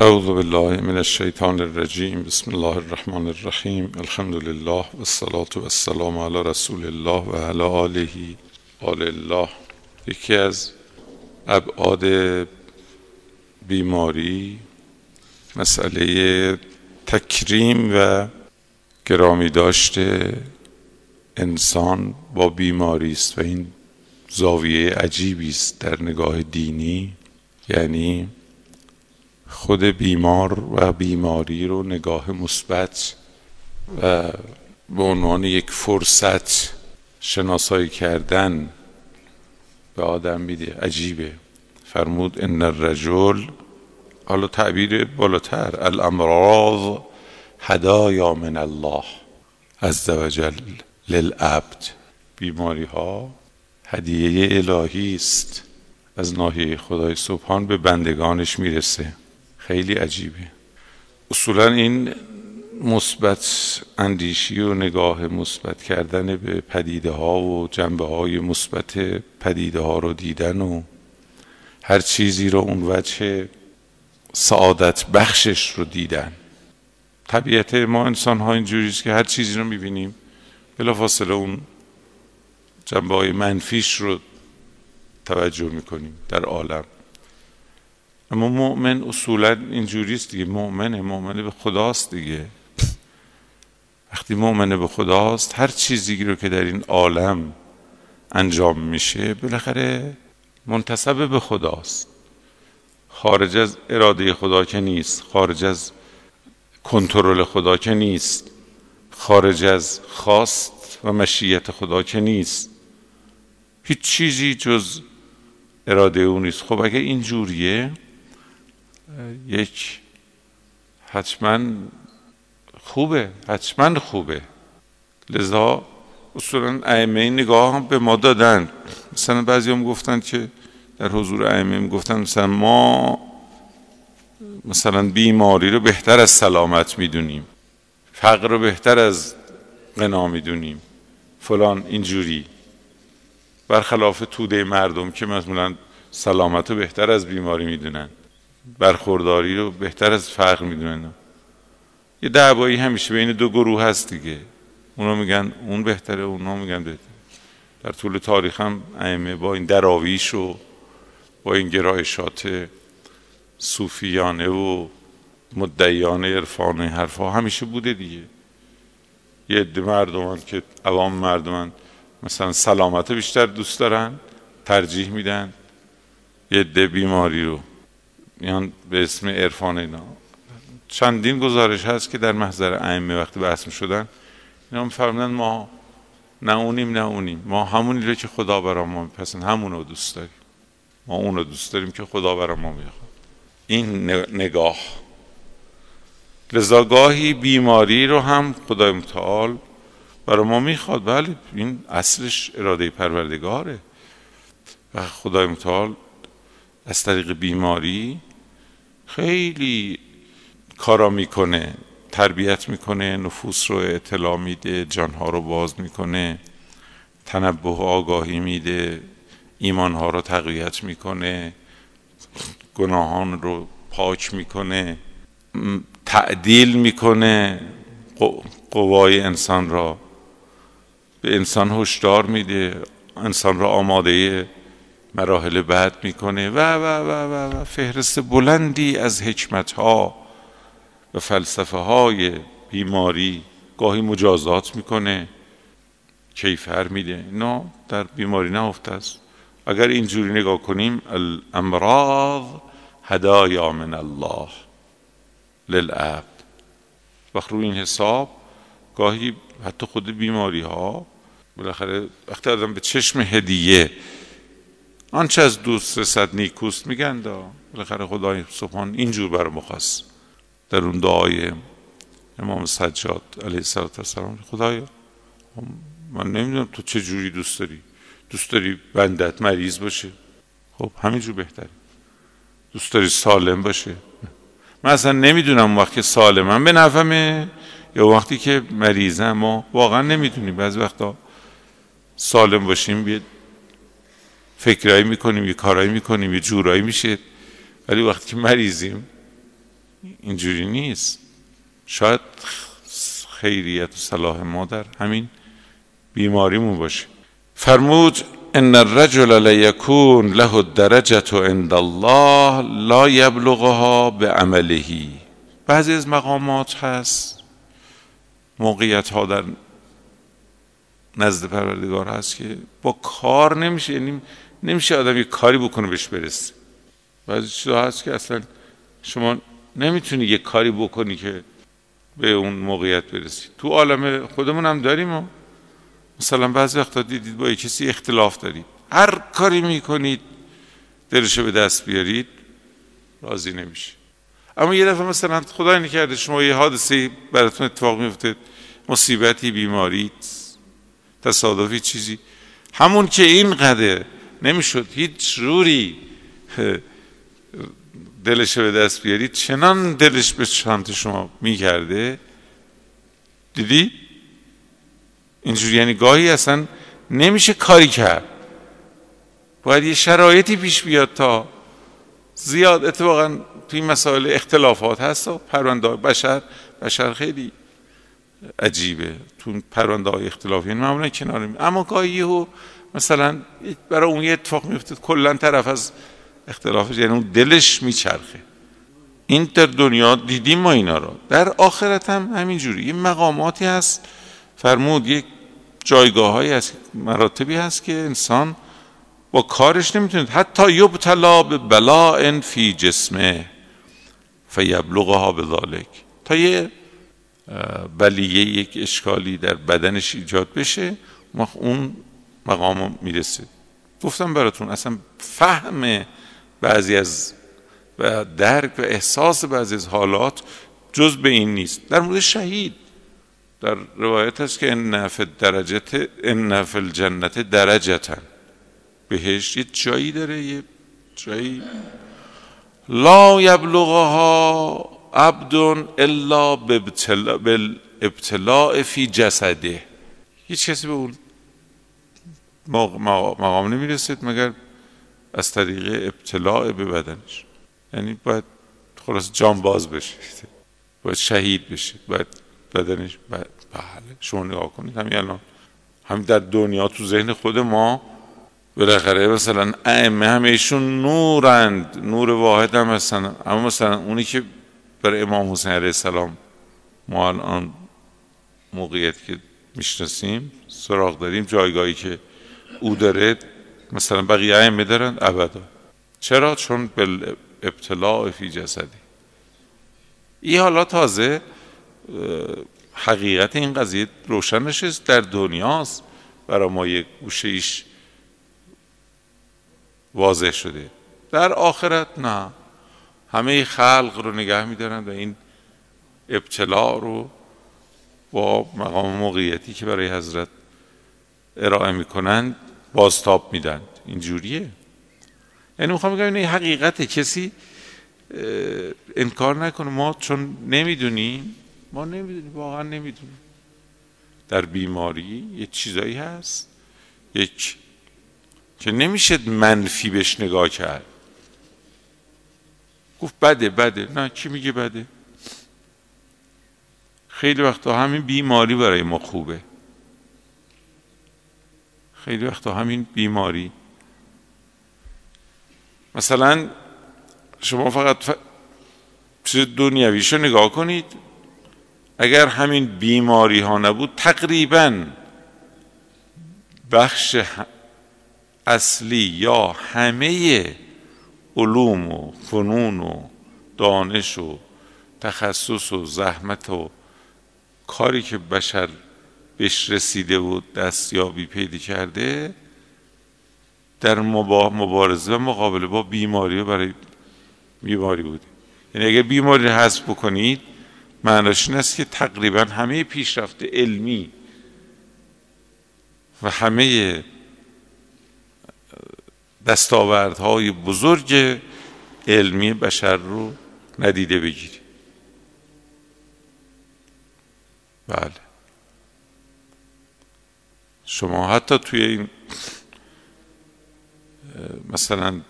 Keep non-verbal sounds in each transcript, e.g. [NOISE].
اعوذ بالله من الشیطان الرجیم بسم الله الرحمن الرحیم الحمد لله و الصلاة و السلام علی رسول الله و علی آله آل الله. یکی از ابعاد بیماری مسئله تکریم و گرامی داشته انسان با بیماری است و این زاویه عجیبی است در نگاه دینی. یعنی خود بیمار و بیماری رو نگاه مثبت و به عنوان یک فرصت شناسایی کردن به آدم میده. عجیبه. فرمود ان الرجل حالا تعبیر بالاتر الامراض هدایا من الله عز وجل للعبد. بیماری ها هدیه الهی است. از ناحیه خدای سبحان به بندگانش می‌رسه. خیلی عجیبه. اصولا این مثبت اندیشی و نگاه مثبت کردن به پدیده ها و جنبه های مثبت پدیده ها رو دیدن و هر چیزی رو اون وجه سعادت بخشش رو دیدن. طبیعت ما انسان ها اینجوریست که هر چیزی رو می‌بینیم بلافاصله اون جنبه های منفیش رو توجه می‌کنیم در عالم. اما مؤمن اصولا اینجوریست دیگه. مؤمنه. مؤمنه به خداست دیگه. وقتی مؤمنه به خداست هر چیزی رو که در این عالم انجام میشه بالاخره منتصب به خداست. خارج از اراده خدا که نیست خارج از کنترل خدا که نیست خارج از خواست و مشیت خدا که نیست. هیچ چیزی جز اراده او نیست. خب اگه این جوریه یک حتما خوبه حتما خوبه. لذا اصولا ائمه نگاه هم به ما دادن. مثلا بعضی هم گفتن که در حضور ائمه گفتن مثلا ما مثلا بیماری رو بهتر از سلامت می‌دونیم. فقر رو بهتر از غنا می‌دونیم. فلان اینجوری. برخلاف توده مردم که مثلا سلامت رو بهتر از بیماری می‌دونن. برخورداری رو بهتر از فقر می‌دونن. یه دعوایی همیشه بین دو گروه هست دیگه. اونا میگن اون بهتره اونا میگن بهتره. در طول تاریخ هم ائمه با این دراویش و با این گرایشات صوفیانه و مدعیان عرفان حرفا همیشه بوده دیگه. یه عده مردمان که عوام مردمان مثلا سلامت بیشتر دوست دارن ترجیح میدن. یه عده بیماری رو. میان به اسم عرفان اینا. چندین گزارش هست که در محضر ائمه وقتی بحث شدن اینا میفرمودن ما نه اونیم نه اونیم. ما همونی رو که خدا برا ما میپسند همون رو دوست داریم. ما اون رو دوست داریم که خدا برا ما می‌خواد این نگاه. لذا گاهی بیماری رو هم خدای متعال برای ما می‌خواد. بله این اصلش اراده پروردگاره. و خدای متعال از طریق بیماری خیلی کارا می‌کنه تربیت می‌کنه نفوس رو اطلاع میده جانها رو باز می‌کنه تنبه و آگاهی میده ایمانها رو تقویت می‌کنه گناهان رو پاک می‌کنه تعدیل می‌کنه قوای انسان را. به انسان هشدار میده انسان را آماده مراحل بعد می‌کنه. و و و و و فهرست بلندی از حکمت ها و فلسفه های بیماری گاهی مجازات می‌کنه. کیفر میده. نه در بیماری نهفته است. اگر اینجوری نگاه کنیم الامراض هدایا من الله للعبد. وقت روی این حساب گاهی حتی خود بیماری ها بالاخره وقتی آدم به چشم هدیه آنچه از دوست رسد نیکوست میگن دا. بالاخره خدای سبحان اینجور بر مخص در اون دعای امام سجاد علیه السلام خدایا من نمی‌دونم تو چه جوری دوست داری. دوست داری بندت مریض باشه؟ خب همینجور بهتره. دوست داری سالم باشه؟ من اصلا نمی‌دونم وقتی سالمم به نفهمه یا وقتی که مریضم. ما واقعا نمی‌دونیم بعضی وقتا سالم باشیم فکرایی می‌کنیم یه کارایی می‌کنیم یه جورایی میشه. ولی وقتی که مریضیم اینجوری نیست. شاید خیریت و صلاح ما در همین بیماریمون باشه. فرمود ان الرجل لیکون له الدرجه عند الله لا یبلغها به عمله بعضی از مقامات هست. موقعیت ها در نزد پروردگار هست که با کار نمیشه. یعنی نمیشه آدم یه کاری بکنه بهش برسه. بعضی چیزا هست که اصلا شما نمی‌تونی یه کاری بکنی که به اون موقعیت برسی. تو عالم خودمون هم داریم و مثلا بعضی وقتا دیدید با کسی اختلاف دارید. هر کاری می‌کنید دلشو به دست بیارید راضی نمیشه اما یه دفعه مثلا خدای نکرده شما یه حادثه براتون اتفاق میفته مصیبتی بیماری تصادفی چیزی. همون که این قدر نمی‌شد هیچ روری دلش به دست بیارید چنان دلش به سمت شما می‌کرده دیدی؟ اینجوری یعنی گاهی اصلا نمیشه کاری کرد. باید یه شرایطی پیش بیاد تا زیاد اتفاقا توی مسائل اختلافات هست. و پرونده بشر بشر خیلی عجیبه. تو پرونده های اختلافی یعنی معمولا کنار می اما گاهی و مثلا برای اون یه اتفاق میفته کلا طرف از اختلافش یعنی اون دلش میچرخه. این در دنیا دیدیم ما اینا رو. در آخرت هم همینجوری. یه مقاماتی هست فرمود یک جایگاه هایی هست مراتبی هست که انسان با کارش نمی‌تونه. حتی یبتلا به بلاء فی جسمه فیبلغها بذالک تا یه بلیه یک اشکالی در بدنش ایجاد بشه اون مقام می‌رسه گفتم براتون اصلا فهم بعضی از و درک و احساس بعضی از حالات جز به این نیست. در مورد شهید در روایت هست که ان فی درجت ان فی الجنت درجتن بهش یه جایی داره یه جایی. لا یبلغها عبد الا بالابتلاء فی جسده. هیچ کسی به اون مقام نمی‌رسید مگر از طریق ابتلاع به بدنش. یعنی باید خلاص جان باز بشه باید شهید بشه باید بدنش بله. شما نگاه کنید. همین الان. همین در دنیا تو ذهن خود ما بالاخره مثلا ائمه همه ایشون نورند. نور واحد هم هستن. اما مثلا اونی که برای امام حسین علیه السلام ما الان موقعیت که می‌شناسیم سراغ داریم جایگاهی که او داره مثلا بقیه ائمه دارن ابدا. چرا؟ چون به ابتلاع فی جسدی. این حالا تازه حقیقت این قضیه روشن نشست در دنیاست. برای ما یک گوشه ایش واضح شده. در آخرت نه. همه خلق رو نگه میدارن و این ابتلاع رو با مقام موقعیتی که برای حضرت ارائه می‌کنند بازتاب میدن اینجوریه یعنی می‌خوام بگم این حقیقت کسی انکار نکنه. ما چون نمی‌دونیم ما نمی‌دونیم واقعا نمی‌دونیم. در بیماری یه چیزایی هست. یک که نمیشه منفی بهش نگاه کرد. گفت بده بده. نه کی میگه بده؟ خیلی وقتا همین بیماری برای ما خوبه. خیلی وقتا همین بیماری. مثلا شما فقط ف... چیز دنیویشو نگاه کنید. اگر همین بیماری ها نبود تقریبا بخش اصلی یا همه علوم و فنون و دانش و تخصص و زحمت و کاری که بشر بهش رسیده و دستیابی پیدا کرده در مبارزه و مقابله با بیماری و برای بیماری بوده. یعنی اگر بیماری رو حذف بکنید معناش این است که تقریبا همه پیشرفت علمی و همه دستاوردهای بزرگ علمی بشر رو ندیده بگیری بله. شما حتی توی این مثلا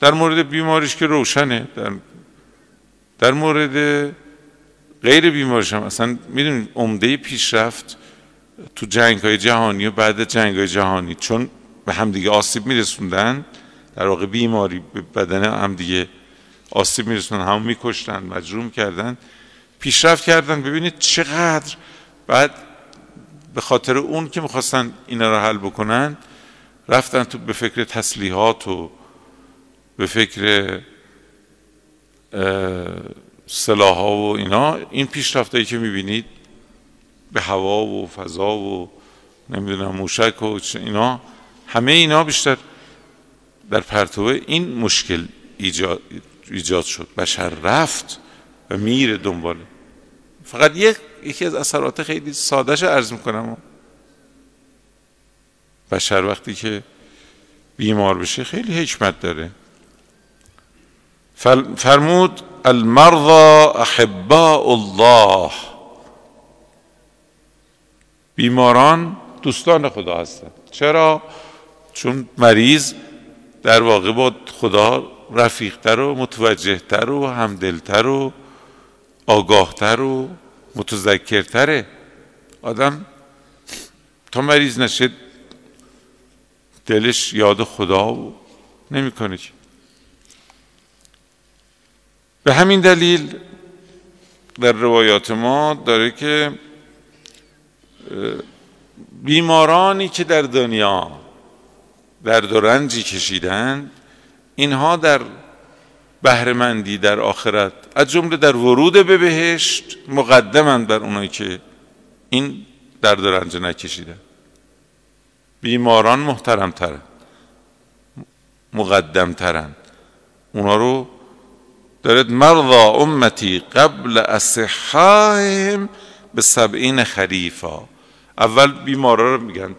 در مورد بیماریش که روشنه در, در مورد غیر بیمارش هم اصلا می‌دونید عمده پیشرفت تو جنگ های جهانی و بعد جنگ های جهانی چون به همدیگه آسیب میرسوندن در واقع بیماری به بدن همدیگه آسیب میرسوندن همون میکشتن مجروم کردن پیشرفت کردن. ببینید چقدر بعد به خاطر اون که می‌خواستن اینا رو حل بکنن رفتن تو به فکر تسلیحات و به فکر سلاح ها و اینا این پیشرفتایی که می‌بینید به هوا و فضا و نمی‌دونم موشک و اینا همه اینا بیشتر در پرتوه این مشکل ایجاد, ایجاد شد. بشر رفت و میره دنباله فقط یک یکی از اثرات خیلی سادهش عرض می‌کنم. بشر وقتی که بیمار بشه خیلی حکمت داره. فرمود المرضى احباء الله. بیماران دوستان خدا هستند. چرا؟ چون مریض در واقع با خدا رفیقتر و متوجهتر و همدلتر و آگاهتر و متذکرتره. آدم تا مریض نشه دلش یاد خدا و نمی‌کنه که. به همین دلیل در روایات ما داره که بیمارانی که در دنیا درد و رنجی کشیدند اینها در بهرهمندی در آخرت. از جمله در ورود به بهشت مقدمند بر اونایی که این درد رنج بیماران محترمترن. مقدمترن. اونا رو دارد مرضا امتی قبل اصحاهم به سبعین خریفا. اول بیمارا رو میگن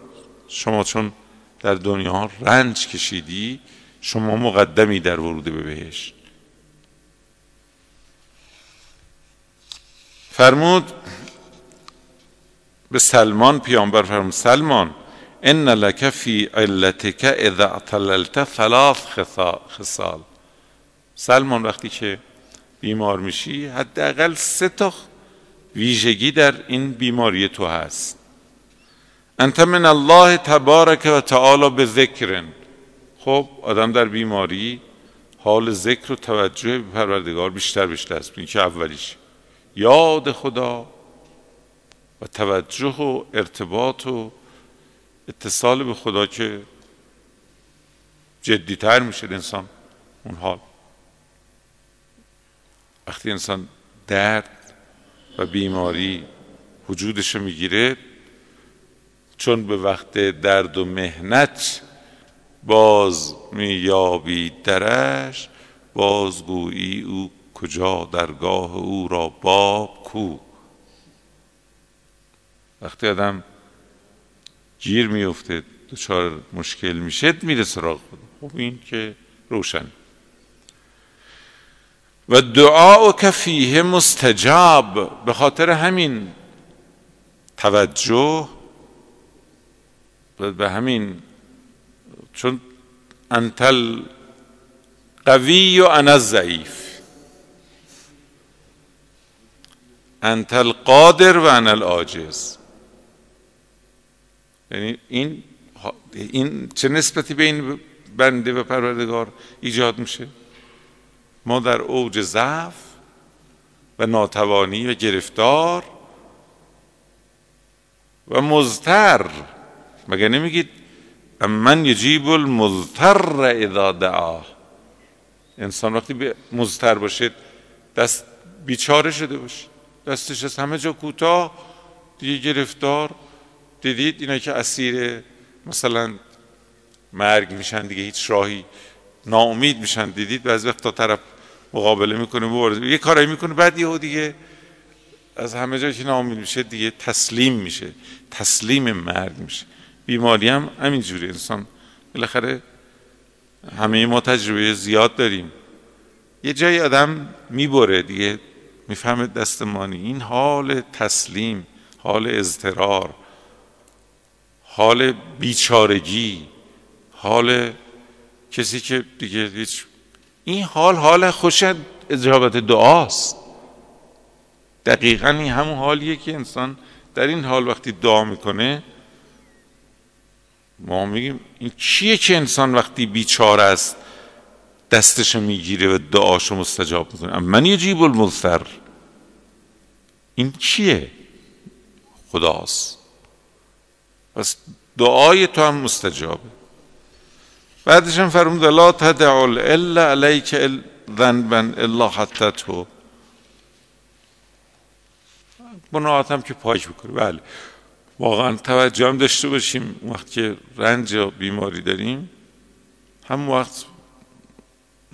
شما چون در دنیا رنج کشیدی شما مقدمی در ورود به بهشت. فرمود به سلمان پیامبر فرمود سلمان ان لک فی علتک اذا اعتللت ثلاث خصال. سلمان وقتی که بیمار میشی حداقل سه تا ویژگی در این بیماری تو هست. انت من الله تبارک و تعالی به ذکرن. خب آدم در بیماری حال ذکر و توجه به پروردگار بیشتر است این که اولیش؟ یاد خدا و توجه و ارتباط و اتصال به خدا که جدیتر میشه انسان اون حال. وقتی انسان درد و بیماری وجودش می‌گیره چون به وقت درد و مهنت باز مییابی درش بازگویی او کجا درگاه او را باب کو؟ وقتی آدم گیر میفته دچار مشکل میشه میره سراغ خدا خب این که روشن. و دعا و کفیه مستجاب. به خاطر همین توجه به همین چون انتل قوی و انا ضعیف انتل قادر و انا العاجز. یعنی این این چه نسبتی بین بنده و پروردگار ایجاد میشه؟ ما در اوج ضعف و ناتوانی و گرفتار و مزتر مگه نمیگید؟ من یجیب المضطر اذا دعا. انسان وقتی به مزتر باشه دست بیچاره شده باشه. دستش از همه جا کوتاه دیگه گرفتار. دیدید؟ اینا که اسیر مثلا مرگ میشن دیگه هیچ راهی ناامید میشن. دیدید؟ بعضی وقت طرف مقابله می‌کنه مبارزه یه کارایی می‌کنه بعد یهو دیگه از همه جایی که ناامید میشه دیگه تسلیم میشه تسلیم مرگ میشه. بیماری هم همینجوری. انسان بالاخره همه ما تجربه زیاد داریم. یه جایی آدم می‌بره دیگه. می‌فهمه دستمانی این حال تسلیم حال اضطرار حال بیچارگی حال کسی که دیگه هیچ این حال حال خوش اجابت دعاست. دقیقا این همون حالیه که انسان در این حال وقتی دعا می‌کنه ما میگیم این چیه که انسان وقتی بیچاره است؟ دستشو می‌گیره و دعاشو مستجاب می‌کنه. من یجیب المضطر. این چیه؟ خداست. پس دعای تو هم مستجابه. بعدش هم فرمود لا تدع الا علیک ذنبا الا حتی تو. هم که پاک بکنه. بله. واقعا توجه هم داشته باشیم. وقتی که رنج یا بیماری داریم هم وقت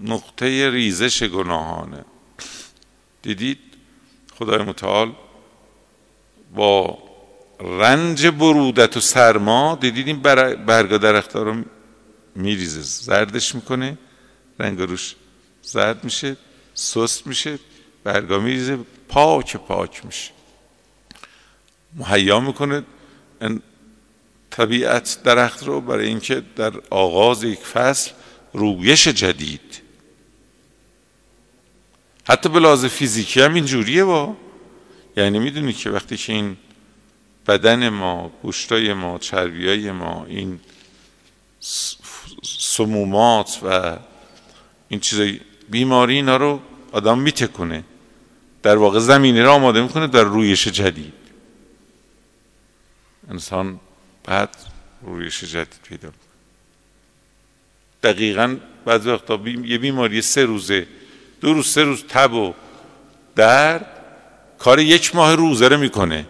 نقطه ریزش گناهانه. دیدید؟ خدای متعال با رنج برودت و سرما دیدید این برگا درختها رو میریزه زردش می‌کنه رنگ روش زرد میشه سست میشه برگا میریزه پاک پاک میشه. مهیا می‌کنه. طبیعت درخت رو برای اینکه در آغاز یک فصل رویش جدید حتی به لحاظ فیزیکی هم اینجوریه با. یعنی می‌دونی که وقتی که این بدن ما گوشتای ما چربیای ما این سمومات و این چیزای بیماری اینا رو آدم میتکونه. در واقع زمینه رو آماده می‌کنه در رویش جدید. انسان بعد رویش جدید پیدا دقیقا بعض وقتا یه بیماری سه روزه دو روز سه روز تب و درد کار یک ماه روزه رو می‌کنه.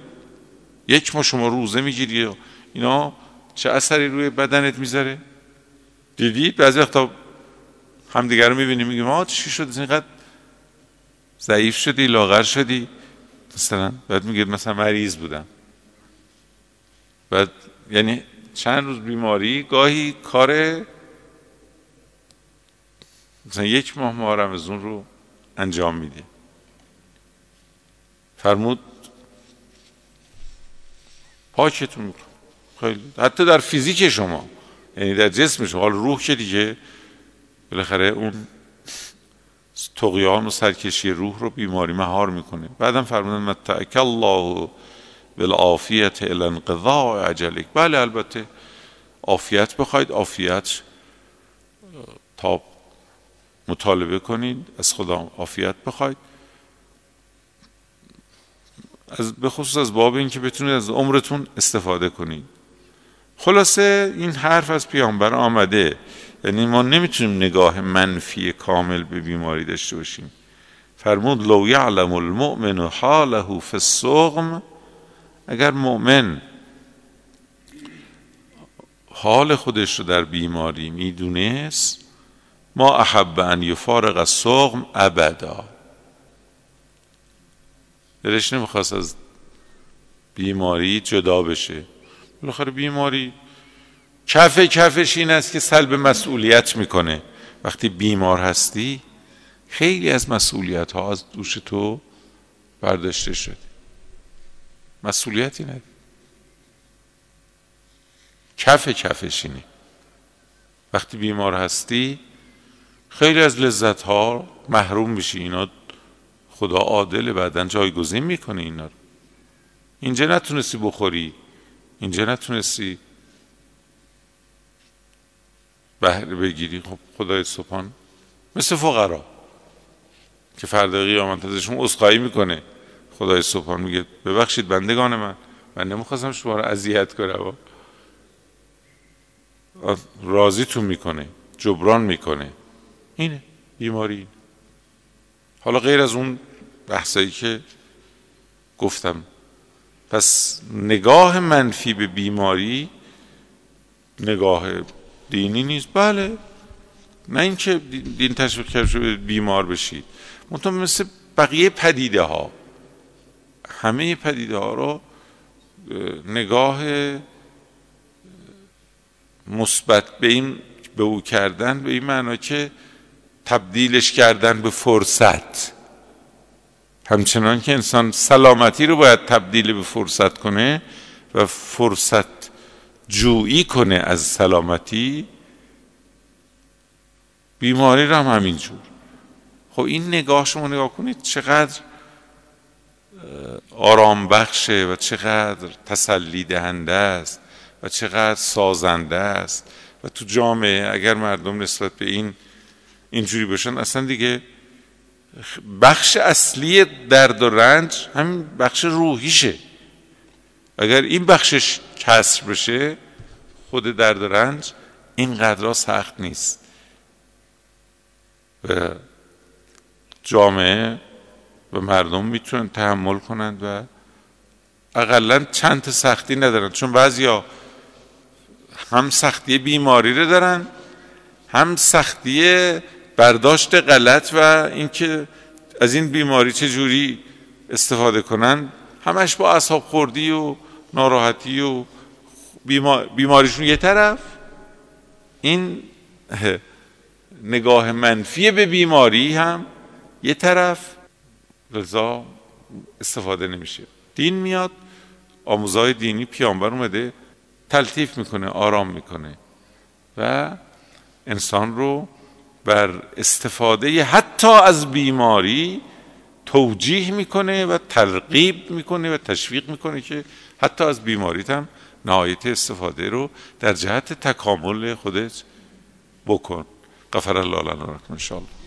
یک ماه شما روزه می‌گیری اینا چه اثری روی بدنت می‌ذاره؟ دیدید؟ بعضی وقتا همدیگر رو می‌بینیم میگیم آه چی شد؟ اینقدر ضعیف شدی لاغر شدی. مثلا بعد میگید مثلا مریض بودم. بعد یعنی چند روز بیماری گاهی کار مثلا یک ماه ماه رمزون رو انجام میده فرمود پاکتون میکن خیلی. حتی در فیزیک شما یعنی در جسم شما. حال روح که دیگه بالاخره اون تقیان و سرکشی روح رو بیماری مهار می‌کنه. بعدم فرمودن متعک الله بالعافیت الانقضاء عجلک بله البته. عافیت بخواید عافیت تا مطالبه کنید از خدا عافیت بخواید. از به خصوص از باب این که بتونید از عمرتون استفاده کنید. خلاصه این حرف از پیامبر آمده. یعنی ما نمی‌تونیم نگاه منفی کامل به بیماری داشته باشیم. فرمود لو یعلم المؤمن حاله فی السقم اگر مؤمن حال خودش رو در بیماری می‌دونست ما احب ان یفارق السقم ابدا. دلش نمی‌خواست از بیماری جدا بشه. بالاخره بیماری کف کفش این است که سلب مسئولیت می‌کنه. وقتی بیمار هستی خیلی از مسئولیت ها از دوش تو برداشته شده. مسئولیتی نداری. کف کفش اینه. وقتی بیمار هستی خیلی از لذت ها محروم میشی. اینا خدا عادل بعدا جایگزین می‌کنه اینا رو. اینجا نتونستی بخوری. اینجا نتونستی بهره بگیری. خب خدای سبحان. مثل فقرا که فردا قیامت ازشون اسخایی می‌کنه. خدای سبحان میگه ببخشید بندگان من. من نمی‌خواستم شما رو اذیت کنم. راضیتون می‌کنه. جبران می‌کنه. اینه. بیماری. حالا غیر از اون بحثایی که گفتم. پس نگاه منفی به بیماری نگاه دینی نیست. بله. نه اینکه دین تشویق کرده بیمار بشید منتها مثل بقیه پدیده ها همه پدیده ها رو نگاه مثبت به این به او کردن به این معنا که تبدیلش کردن به فرصت. همچنان که انسان سلامتی رو باید تبدیل به فرصت کنه و فرصت جویی کنه از سلامتی بیماری رو هم همینجور. خب این نگاه شما نگاه کنید چقدر آرام بخشه و چقدر تسلی دهنده است و چقدر سازنده است. و تو جامعه اگر مردم نسبت به این اینجوری باشن. اصلا دیگه بخش اصلی درد و رنج همین بخش روحیشه. اگر این بخشش کسر بشه خود درد و رنج اینقدر سخت نیست. و جامعه و مردم می‌تونن تحمل کنند و اقلا چند تا سختی ندارن. چون بعضیا هم سختی بیماری رو دارن هم سختی برداشت غلط و اینکه از این بیماری چه جوری استفاده کنن همش با اصحاب خوردی و ناراحتی و بیماریشون یه طرف. این [LAUGHS] نگاه منفی به بیماری هم یه طرف. رضا استفاده نمیشه. دین میاد آموزهای دینی پیامبر اومده تلطیف می‌کنه آرام می‌کنه و انسان رو بر استفاده حتی از بیماری توجیه می‌کنه و ترغیب می‌کنه و تشویق می‌کنه که حتی از بیماریت هم نهایت استفاده رو در جهت تکامل خودت بکن. غفر الله لنا ان